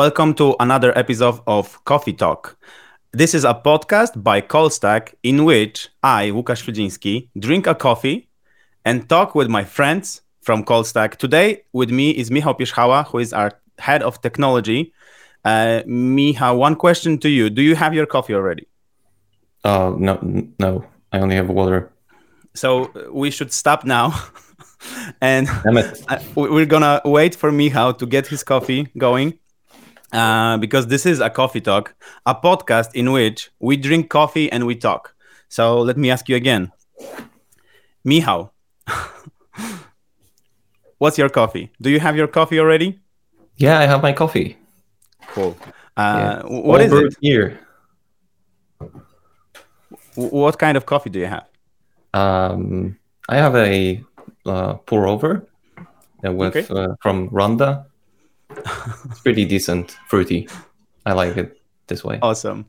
Welcome to another episode of Coffee Talk. This is a podcast by Callstack in which I, Łukasz Chludziński, drink a coffee and talk with my friends from Callstack. Today with me is Michał Pierzchała, who is our head of technology. Uh, Michał, one question to you. Do you have your coffee already? Uh, no, no, I only have water. So we should stop now. and Damn it. I- we're gonna wait for Michał to get his coffee going. Uh, because this is a coffee talk, a podcast in which we drink coffee and we talk. So let me ask you again, Michał, what's your coffee? Do you have your coffee already? Yeah, I have my coffee. Cool. Yeah. Uh, What All is it? Here. What kind of coffee do you have? Um, I have a uh, pour over uh, with Okay. uh, from Rwanda. It's pretty decent, fruity. I like it this way. Awesome.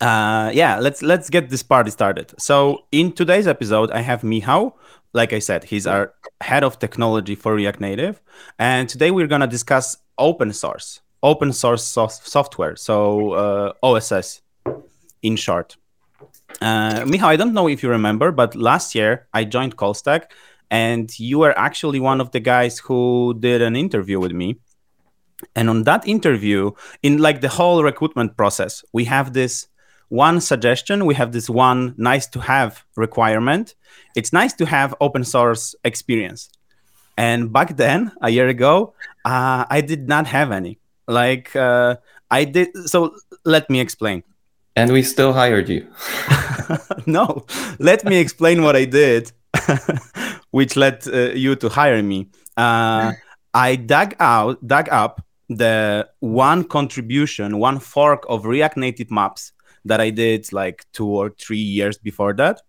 Uh, yeah, let's let's get this party started. So in today's episode, I have Michał. Like I said, he's our head of technology for React Native, and today we're gonna discuss open source, open source sof- software. So uh, OSS, in short. Uh, Michał, I don't know if you remember, but last year I joined Callstack, and you were actually one of the guys who did an interview with me. And on that interview, in like the whole recruitment process, we have this one suggestion, we have this one nice to have requirement. It's nice to have open source experience. And back then, a year ago, uh, I did not have any. Like uh, I did. So let me explain. And we still hired you. no, let me explain what I did, which led uh, you to hire me. Uh, I dug out, dug up the one contribution, one fork of React Native maps that I did like two or three years before that.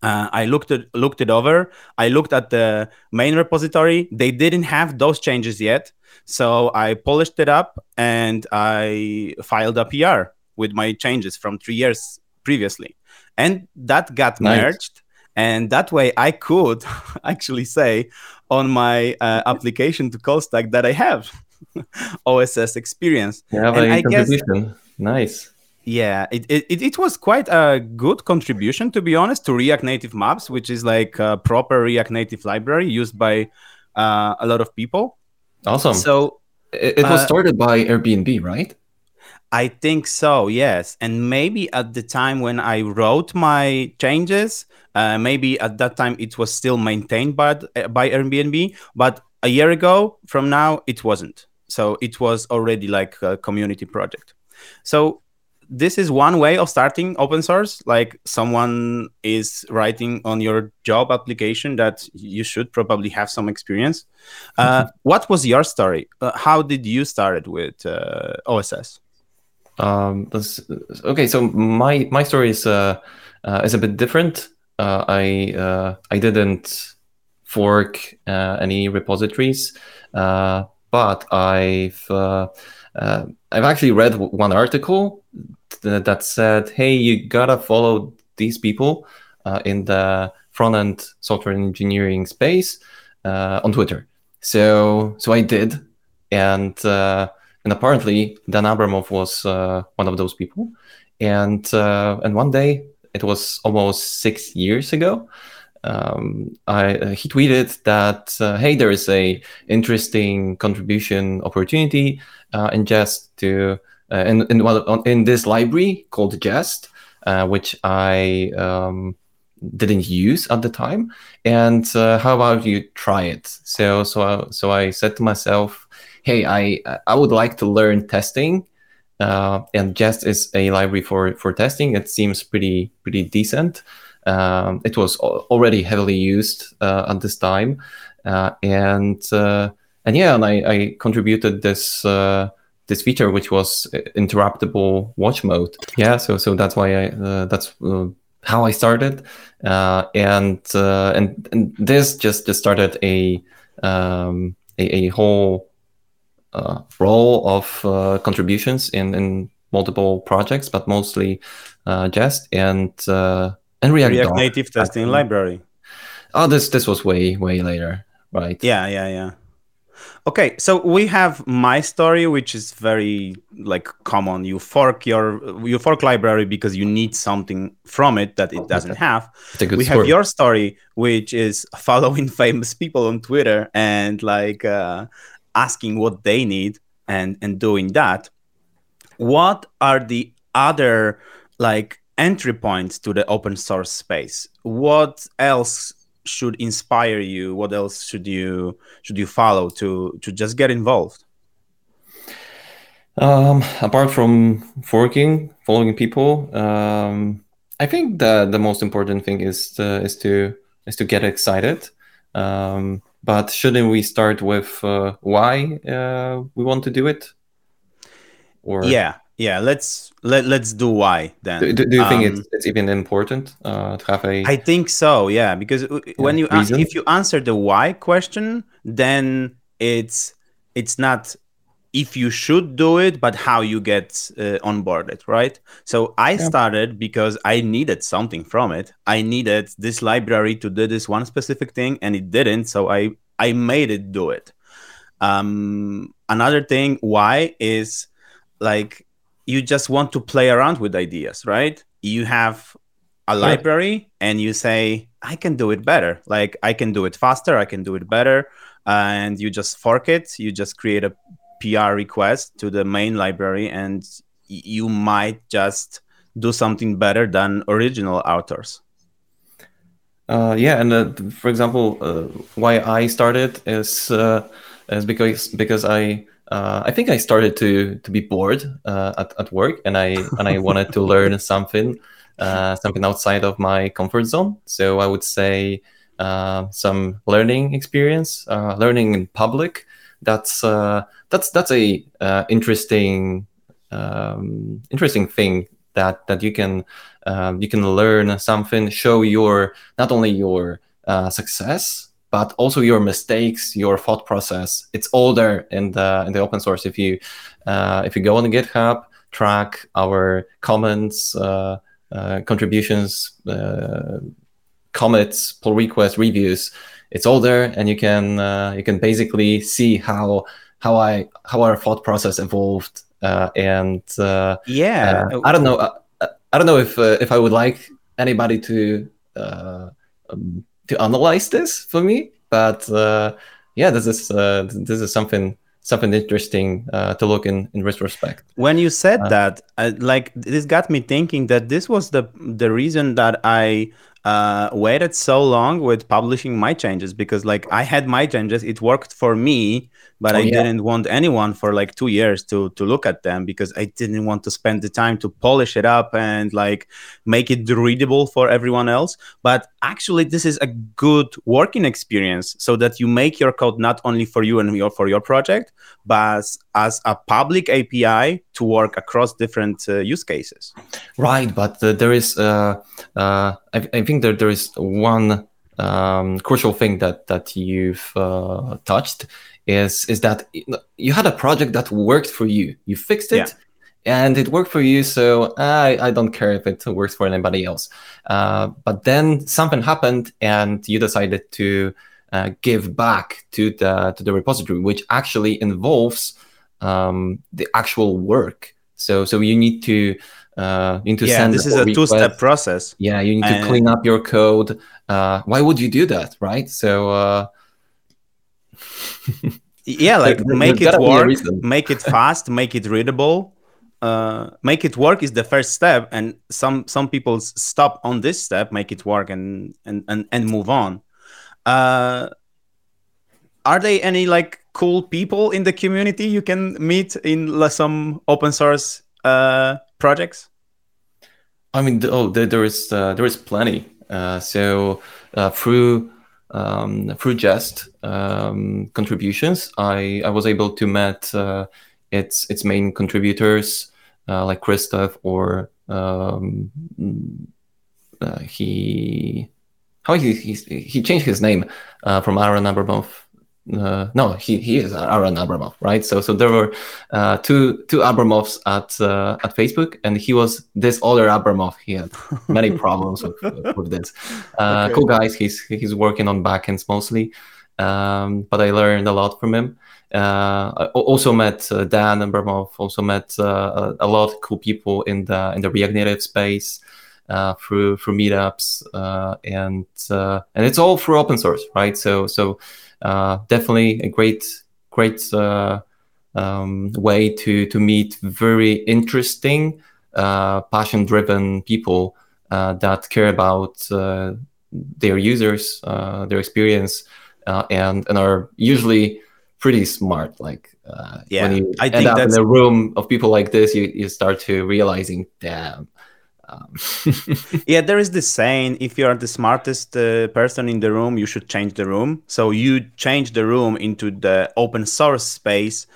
Uh, I looked it looked it over. I looked at the main repository. They didn't have those changes yet, so I polished it up and I filed a PR with my changes from three years previously, and that got Nice. merged. And that way, I could actually say on my uh, application to Callstack that I have OSS experience. You have And a I guess- contribution. Nice. Yeah, it, it, it, it was quite a good contribution, to be honest, to React Native Maps, which is like a proper React Native library used by uh, a lot of people. Awesome. So it, it was uh, started by Airbnb, right? I think so, yes. And maybe at the time when I wrote my changes, uh, maybe at that time it was still maintained by, by Airbnb, but a year ago from now it wasn't. So it was already like a community project. So this is one way of starting open source. Like someone is writing on your job application that you should probably have some experience. Uh, what was your story? Uh, how did you start it with uh, OSS? Um, okay, so my my story is uh, uh is a bit different. Uh, I uh, I didn't fork uh, any repositories, uh, but I've uh, I've actually read one article th- that said, "Hey, you gotta follow these people in the front end software engineering space on Twitter." So so I did, and. Uh, and apparently Dan Abramov was uh, one of those people. And uh, and one day, it was almost six years ago, um, I, uh, he tweeted that uh, hey, there is a interesting contribution opportunity uh, in Jest to uh, in in, well, on- in this library called Jest, uh, which I um, didn't use at the time. And uh, how about you try it? So so I, so I said to myself hey, I I would like to learn testing, and Jest is a library for for testing. It seems pretty pretty decent. Um, it was already heavily used uh, at this time, uh, and uh, and yeah, and I, I contributed this. Uh, this feature, which was interruptible watch mode, yeah. So, so that's why I uh, that's uh, how I started, uh, and uh, and and this just just started a um, a, a whole uh, role of uh, contributions in, in multiple projects, but mostly uh, Jest and uh, and React. React Native testing library. Oh, this this was way way later, right? Yeah, yeah, yeah. Okay, so we have my story, which is very like common. You fork your you fork library because you need something from it that it doesn't have. It's a good we story. have your story, which is following famous people on Twitter and like uh, asking what they need and and doing that. What are the other like entry point to the open source space? What else should inspire you? What else should you should you follow to to just get involved? Um, apart from forking, following people, um, I think the the most important thing is to, is to is to get excited. Um, but shouldn't we start with uh, why uh, we want to do it? Or yeah, yeah. Let's let let's do why then. Do, do you think um, it's, it's even important uh, to have a? I think so. Yeah, because when you if you answer the why question, then it's it's not if you should do it, but how you get uh, onboarded, right? So I yeah. started because I needed something from it. I needed this library to do this one specific thing, and it didn't. So I I made it do it. Um, another thing, why is like you just want to play around with ideas, right? You have a library, and you say I can do it better. Like I can do it faster. I can do it better. And you just fork it. You just create a PR request to the main library, and you might just do something better than original authors. Uh, yeah, and uh, for example, uh, why I started is uh, is because because I uh, I think I started to to be bored uh, at, at work, and I and I wanted to learn something something outside of my comfort zone. So I would say some learning experience, learning in public. That's that's that's a uh, interesting um, interesting thing that that you can um, you can learn something, show your not only your uh, success but also your mistakes, your thought process. It's all there in the in the open source. If you uh, if you go on GitHub, track our comments, uh, uh, contributions, uh, commits, pull requests, reviews. It's all there, and you can you can basically see how how I how our thought process evolved, uh, and uh, yeah, uh, I don't know. Uh, uh, I don't know if if I would like anybody to um, to analyze this for me, but yeah, this is this is something something interesting uh, to look in in retrospect. When you said uh, that, uh, like this got me thinking that this was the the reason that I uh, waited so long with publishing my changes because like I had my changes, it worked for me, but oh, I yeah. didn't want anyone for like two years to to look at them because I didn't want to spend the time to polish it up and like make it readable for everyone else. But actually, this is a good working experience so that you make your code not only for you and your for your project, but as a public API to work across different uh, use cases. Right, but uh, there is uh, uh I, I think that there is one um, crucial thing that that you've uh, touched is is that you had a project that worked for you. You fixed it. Yeah. And it worked for you, so I, I don't care if it works for anybody else. Uh, but then something happened, and you decided to uh, give back to the to the repository, which actually involves um, the actual work. So so you need to uh, you need to yeah, this is a two-step process. Yeah, you need to clean up your code. Uh, why would you do that, right? So uh, yeah like there, make it work make it fast make it readable uh, make it work is the first step and some some people stop on this step make it work and and and, and move on uh, are there any like cool people in the community you can meet in some open source uh, projects? I mean oh there, is uh, there is plenty. Uh, so uh, through um, through Jest um, contributions, I, I was able to meet uh, its its main contributors uh, like Christoph or um, uh, he how he, he he changed his name uh, from Aaron Abramov uh, no, he, he is Aaron Abramov, right? So so there were uh, two two Abramovs at uh, at Facebook, and he was this other Abramov. He had many problems with, with this. Uh, okay. Cool guys. He's he's working on backends mostly, um, but I learned a lot from him. Uh, I also met uh, Dan Abramov. Also met uh, a lot of cool people in the in the React Native space uh, through through meetups, uh, and uh, and it's all through open source, right? So so definitely a great great um, way to to meet very interesting, passion driven people that care about their users, their experience, and and are usually pretty smart. Like uh, yeah, when you I end up in a room of people like this, you, you start to realizing, damn. Um. yeah, there is this saying: if you are the smartest uh, person in the room, you should change the room. So you change the room into the open source space,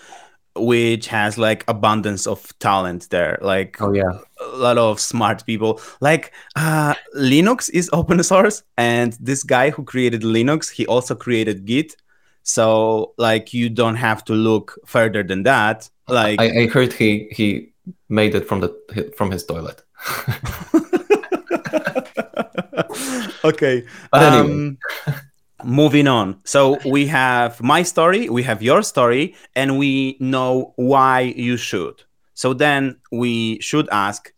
which has like abundance of talent there. Like oh yeah, a lot of smart people. Like uh, Linux is open source, and this guy who created Linux, he also created Git so like you don't have to look further than that. Like I, I heard he he made it from the from his toilet. okay. But anyway. Um, moving on. So we have my story, we have your story, and we know why you should. So then we should ask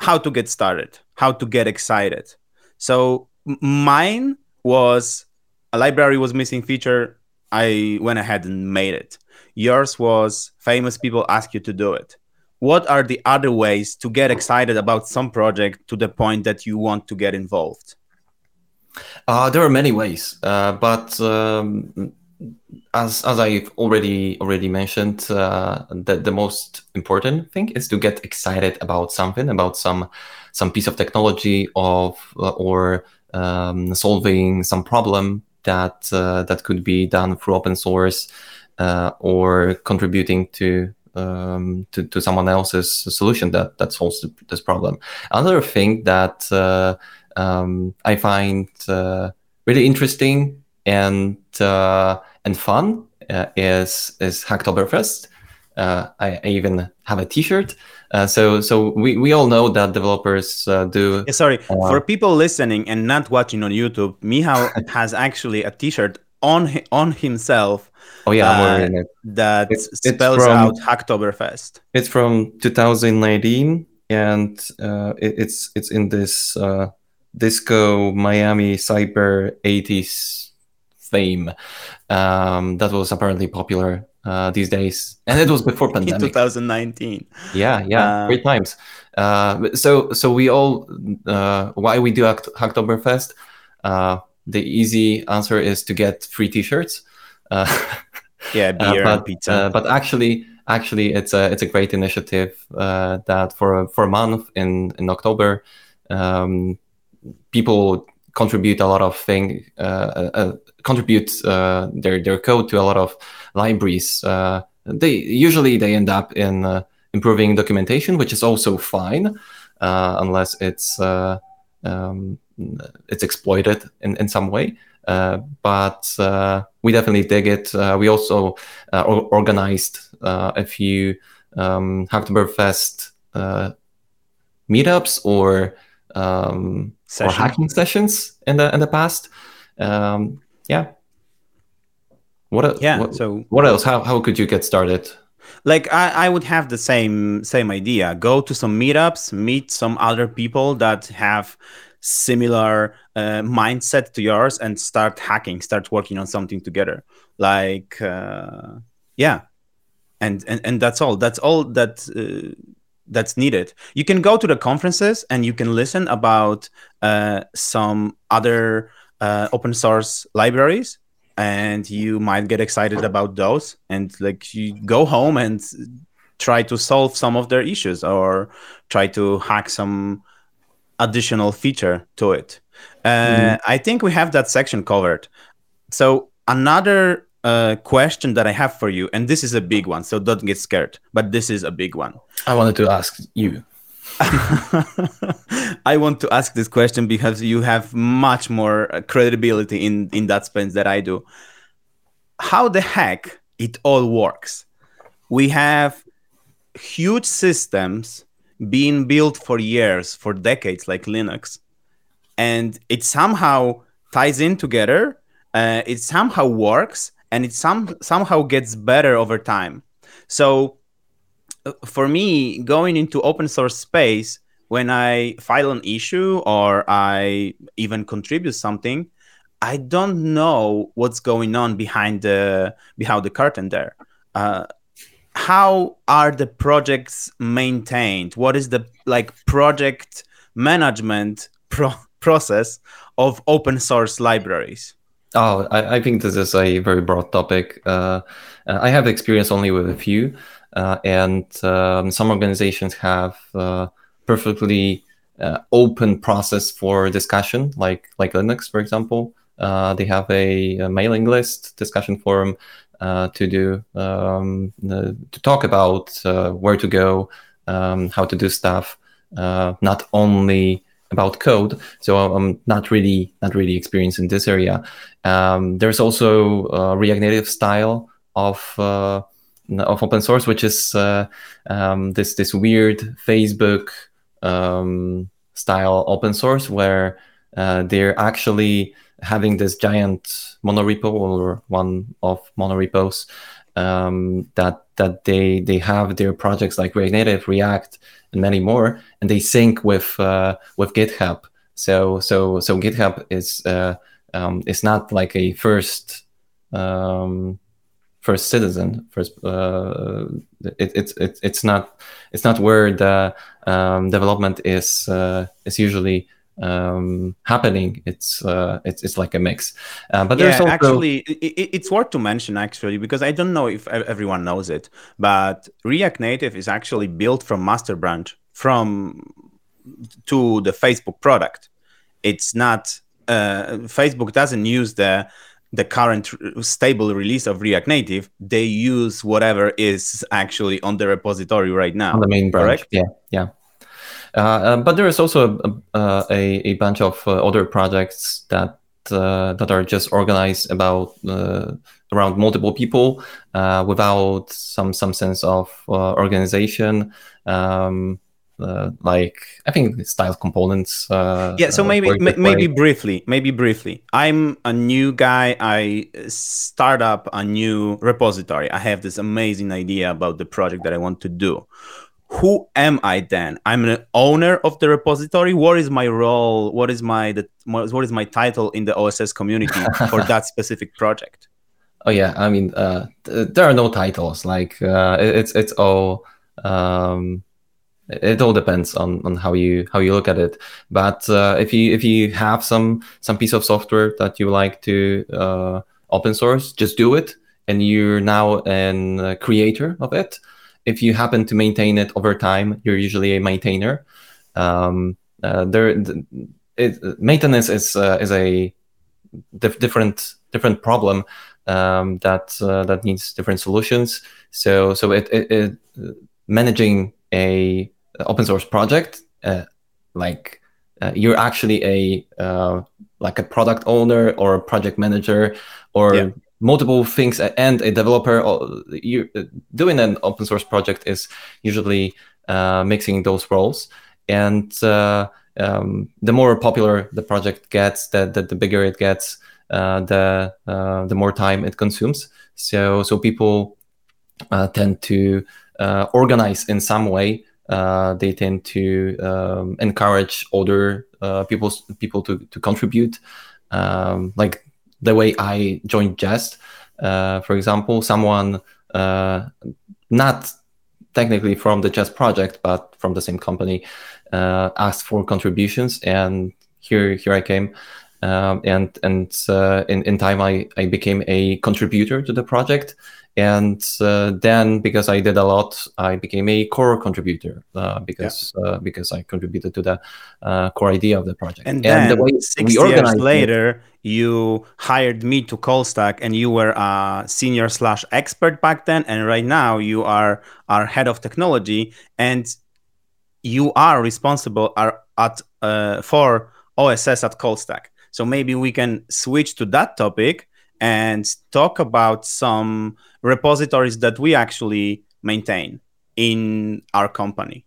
how to get started, how to get excited. So mine was a library was missing feature I went ahead and made it. Yours was famous people ask you to do it. What are the other ways to get excited about some project to the point that you want to get involved? Uh, there are many ways, uh, but um, as as I've already already mentioned, uh, the the most important thing is to get excited about something, about some some piece of technology of uh, or um, solving some problem that uh, that could be done through open source uh, or contributing to, um, to, to someone else's solution that that solves this problem. Another thing that uh, um, I find uh, really interesting and uh, and fun uh, is is Hacktoberfest. I, I even have a T-shirt uh, so so we, we all know that developers uh, do. Yeah, sorry uh, for people listening and not watching on YouTube. Michał has actually a T-shirt on on himself. Oh yeah, I'm wearing it. That it's, spells it's from, out Hacktoberfest. It's from 2019, and uh, it, it's it's in this uh, disco Miami cyber 80s theme um, that was apparently popular uh, these days, and it was before pandemic. 2019. Yeah, yeah, uh, great times. Uh, so, so we all uh, why we do Hacktoberfest. Uh, the easy answer is to get free T-shirts. Uh, yeah, beer but, and pizza. but actually, actually, it's a it's a great initiative that for for a month in in October, um, people contribute a lot of thing contribute their their code to a lot of libraries. Uh, they usually they end up in uh, improving documentation, which is also fine, uh, unless it's um, it's exploited in, in some way. Uh, but uh, we definitely dig it. Uh, we also organized a few um, Hacktoberfest meetups or um, or hacking sessions in the in the past. Um, yeah, what? Yeah. What, so what else? How how could you get started? Like I, I would have the same same idea. Go to some meetups, meet some other people that have similar uh, mindset to yours, and start hacking. Start working on something together. Like uh, yeah, and and and that's all. That's all that. Uh, that's needed. You can go to the conferences and you can listen about uh, some other uh, open source libraries and you might get excited about those and like you go home and try to solve some of their issues or try to hack some additional feature to it. Uh, mm. i think we have that section covered. So another uh, question that i have for you and this is a big one so don't get scared but this is a big one. I wanted to ask you I want to ask this question because you have much more uh, credibility in in that space that I do. How the heck it all works? We have huge systems being built for years, for decades, like Linux, and it somehow ties in together uh, it somehow works and it some somehow gets better over time. So for me, going into open source space when I file an issue or I even contribute something, I don't know what's going on behind the behind the curtain there. Uh, how are the projects maintained? What is the like project management pro- process of open source libraries? Oh, I, I, think this is a very broad topic. Uh, uh, I have experience only with a few, and um, some organizations have uh, perfectly uh, open process for discussion, like like Linux, for example. Uh, they have a, a, mailing list discussion forum to do um, to talk about where to go, um, how to do stuff, not only about code. So I'm not really not really experienced in this area. Um, there's also uh, React Native style of uh, of open source, which is uh, um, this this weird Facebook um, style open source where uh, they're actually having this giant monorepo or one of monorepos um, that that they they have their projects like React Native, React, and many more, and they sync with uh, with GitHub. So so so GitHub is uh, um, is not like a first um, first citizen first uh, it, it's it, it's not it's not where the um, development is uh, is usually um, happening. It's uh, it's it's like a mix. Uh, but yeah, also... actually, it, it's worth to mention actually because I don't know if everyone knows it, but React Native is actually built from master branch from to the Facebook product. It's not uh, Facebook doesn't use the the current stable release of React Native. They use whatever is actually on the repository right now. On the main branch. Correct? Yeah, yeah. Uh, uh, but there is also a, uh, a, a bunch of other projects that that are just organized about around multiple people without some some sense of organization. Um, uh, like I think the styled components. Uh, yeah, so maybe maybe briefly, maybe briefly. I'm a new guy. I start up a new repository. I have this amazing idea about the project that I want to do who am I then? I'm an owner of the repository. What is my role? What is my the, what is my title in the OSS community for that specific project? Oh yeah, I mean uh, there are no titles. Like uh, it's it's all um, it all depends on, on how you how you look at it. But uh, if you if you have some some piece of software that you like to uh, open source, just do it, and you're now a creator of it if you happen to maintain it over time, you're usually a maintainer. Um, uh, there, it, maintenance is uh, is a dif- different different problem um, that uh, that needs different solutions. So so it, it, it managing a open source project uh, like uh, you're actually a uh, like a product owner or a project manager or yeah. multiple things and a developer you doing an open source project is usually uh, mixing those roles. And uh, um, the more popular the project gets the, the, the bigger it gets uh, the uh, the more time it consumes. So so people uh, tend to uh, organize in some way they tend to um, encourage other people people to, to contribute um, like the way I joined Jest. Uh, for example, someone uh, not technically from the Jest project, but from the same company, uh, asked for contributions, and here here I came. Um, and and uh, in in time, I I became a contributor to the project and uh, then because i did a lot i became a core contributor uh, because yeah. uh, because i contributed to the uh, core idea of the project. And, and then the way six years later it, you hired me to Callstack and you were a senior slash expert back then. And right now you are our head of technology and you are responsible are at uh, for oss at Callstack. So maybe we can switch to that topic and talk about some repositories that we actually maintain in our company.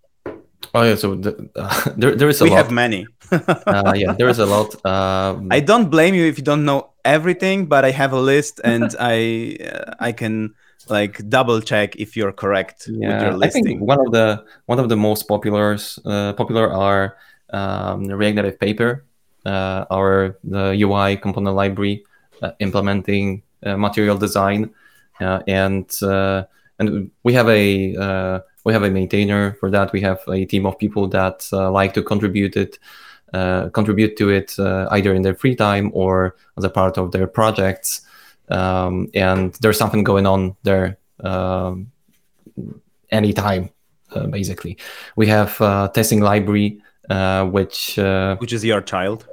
Oh yeah, so the, uh, there there is a lot. we lot. have many. uh, yeah, there is a lot. Um, I don't blame you if you don't know everything, but I have a list and I uh, I can like double check if you're correct with your yeah, I think one of the one of the most popular uh, popular are um, React Native Paper, uh, our the UI component library implementing uh, material design, uh, and uh, and we have a uh, we have a maintainer for that. We have a team of people that uh, like to contribute it. Uh, contribute to it uh, either in their free time or as a part of their projects, um, and there's something going on there um, anytime. Uh, basically, we have uh, testing library, uh, which uh, which is your child.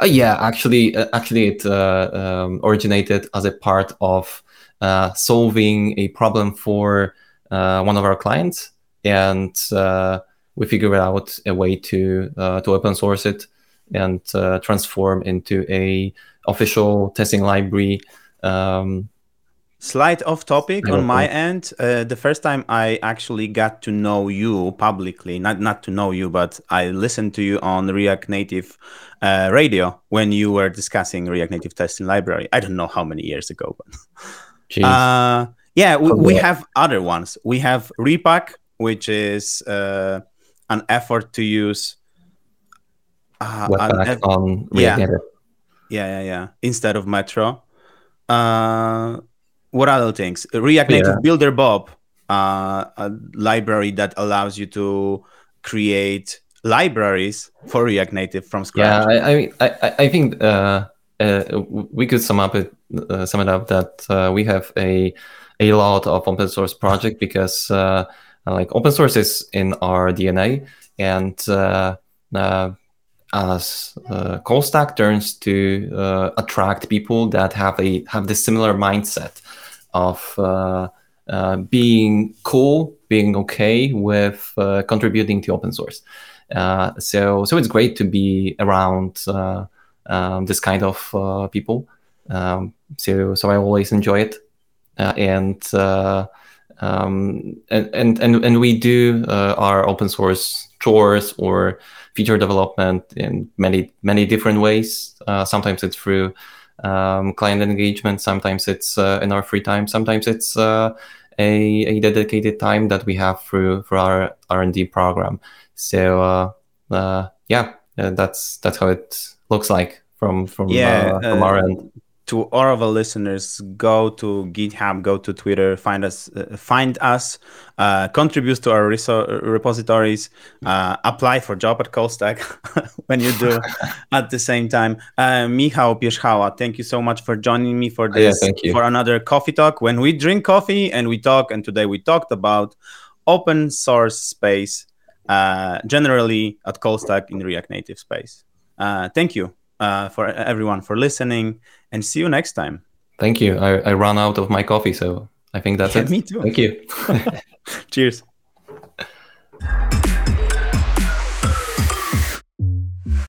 Uh, yeah, actually, uh, actually, it uh, um, originated as a part of uh, solving a problem for uh, one of our clients, and uh, we figured out a way to to open source it and transform into a official testing library. Um, Slight off topic on my end. Uh, the first time I actually got to know you publicly, not not to know you, but I listened to you on React Native uh, radio when you were discussing React Native testing library. I don't know how many years ago, but uh, yeah, we, we have other ones. We have Repack, which is uh, an effort to use. Uh, Webpack on React yeah. Native. yeah, yeah, yeah. Instead of Metro. Uh, what other things? React Native Yeah. Builder Bob, uh, a library that allows you to create libraries for React Native from Yeah, scratch. I, I, I, I think uh, uh, we could sum up it, uh, sum it up that uh, we have a a lot of open source project because uh, like open source is in our DNA, and uh, as uh, Callstack turns to uh, attract people that have a have this similar mindset of uh, uh, being cool, being okay with uh, contributing to open source. So so it's great to be around um, this kind of people. Um, so so I always enjoy it, and, um, and and and and we do uh, our open source chores or feature development in many many different ways. Uh, sometimes it's through um, client engagement. Sometimes it's uh, in our free time. Sometimes it's uh, a, a dedicated time that we have through for our R and D program. So uh, uh, yeah, uh, that's that's how it looks like from from Yeah, uh, from our end. To all of our listeners, go to GitHub, go to Twitter, find us, uh, find us, uh, contribute to our reso- repositories, uh, apply for job at Callstack when you do. at the same time, uh, Michał Pierzchała, thank you so much for joining me for Oh, yeah, this thank you. for another coffee talk. When we drink coffee and we talk, and today we talked about open source space, uh, generally at Callstack in React Native space. Uh, thank you uh, for everyone for listening, and see you next time. Thank you. I, I ran out of my coffee, so I think that's Yeah, it. me too. Thank you. Cheers.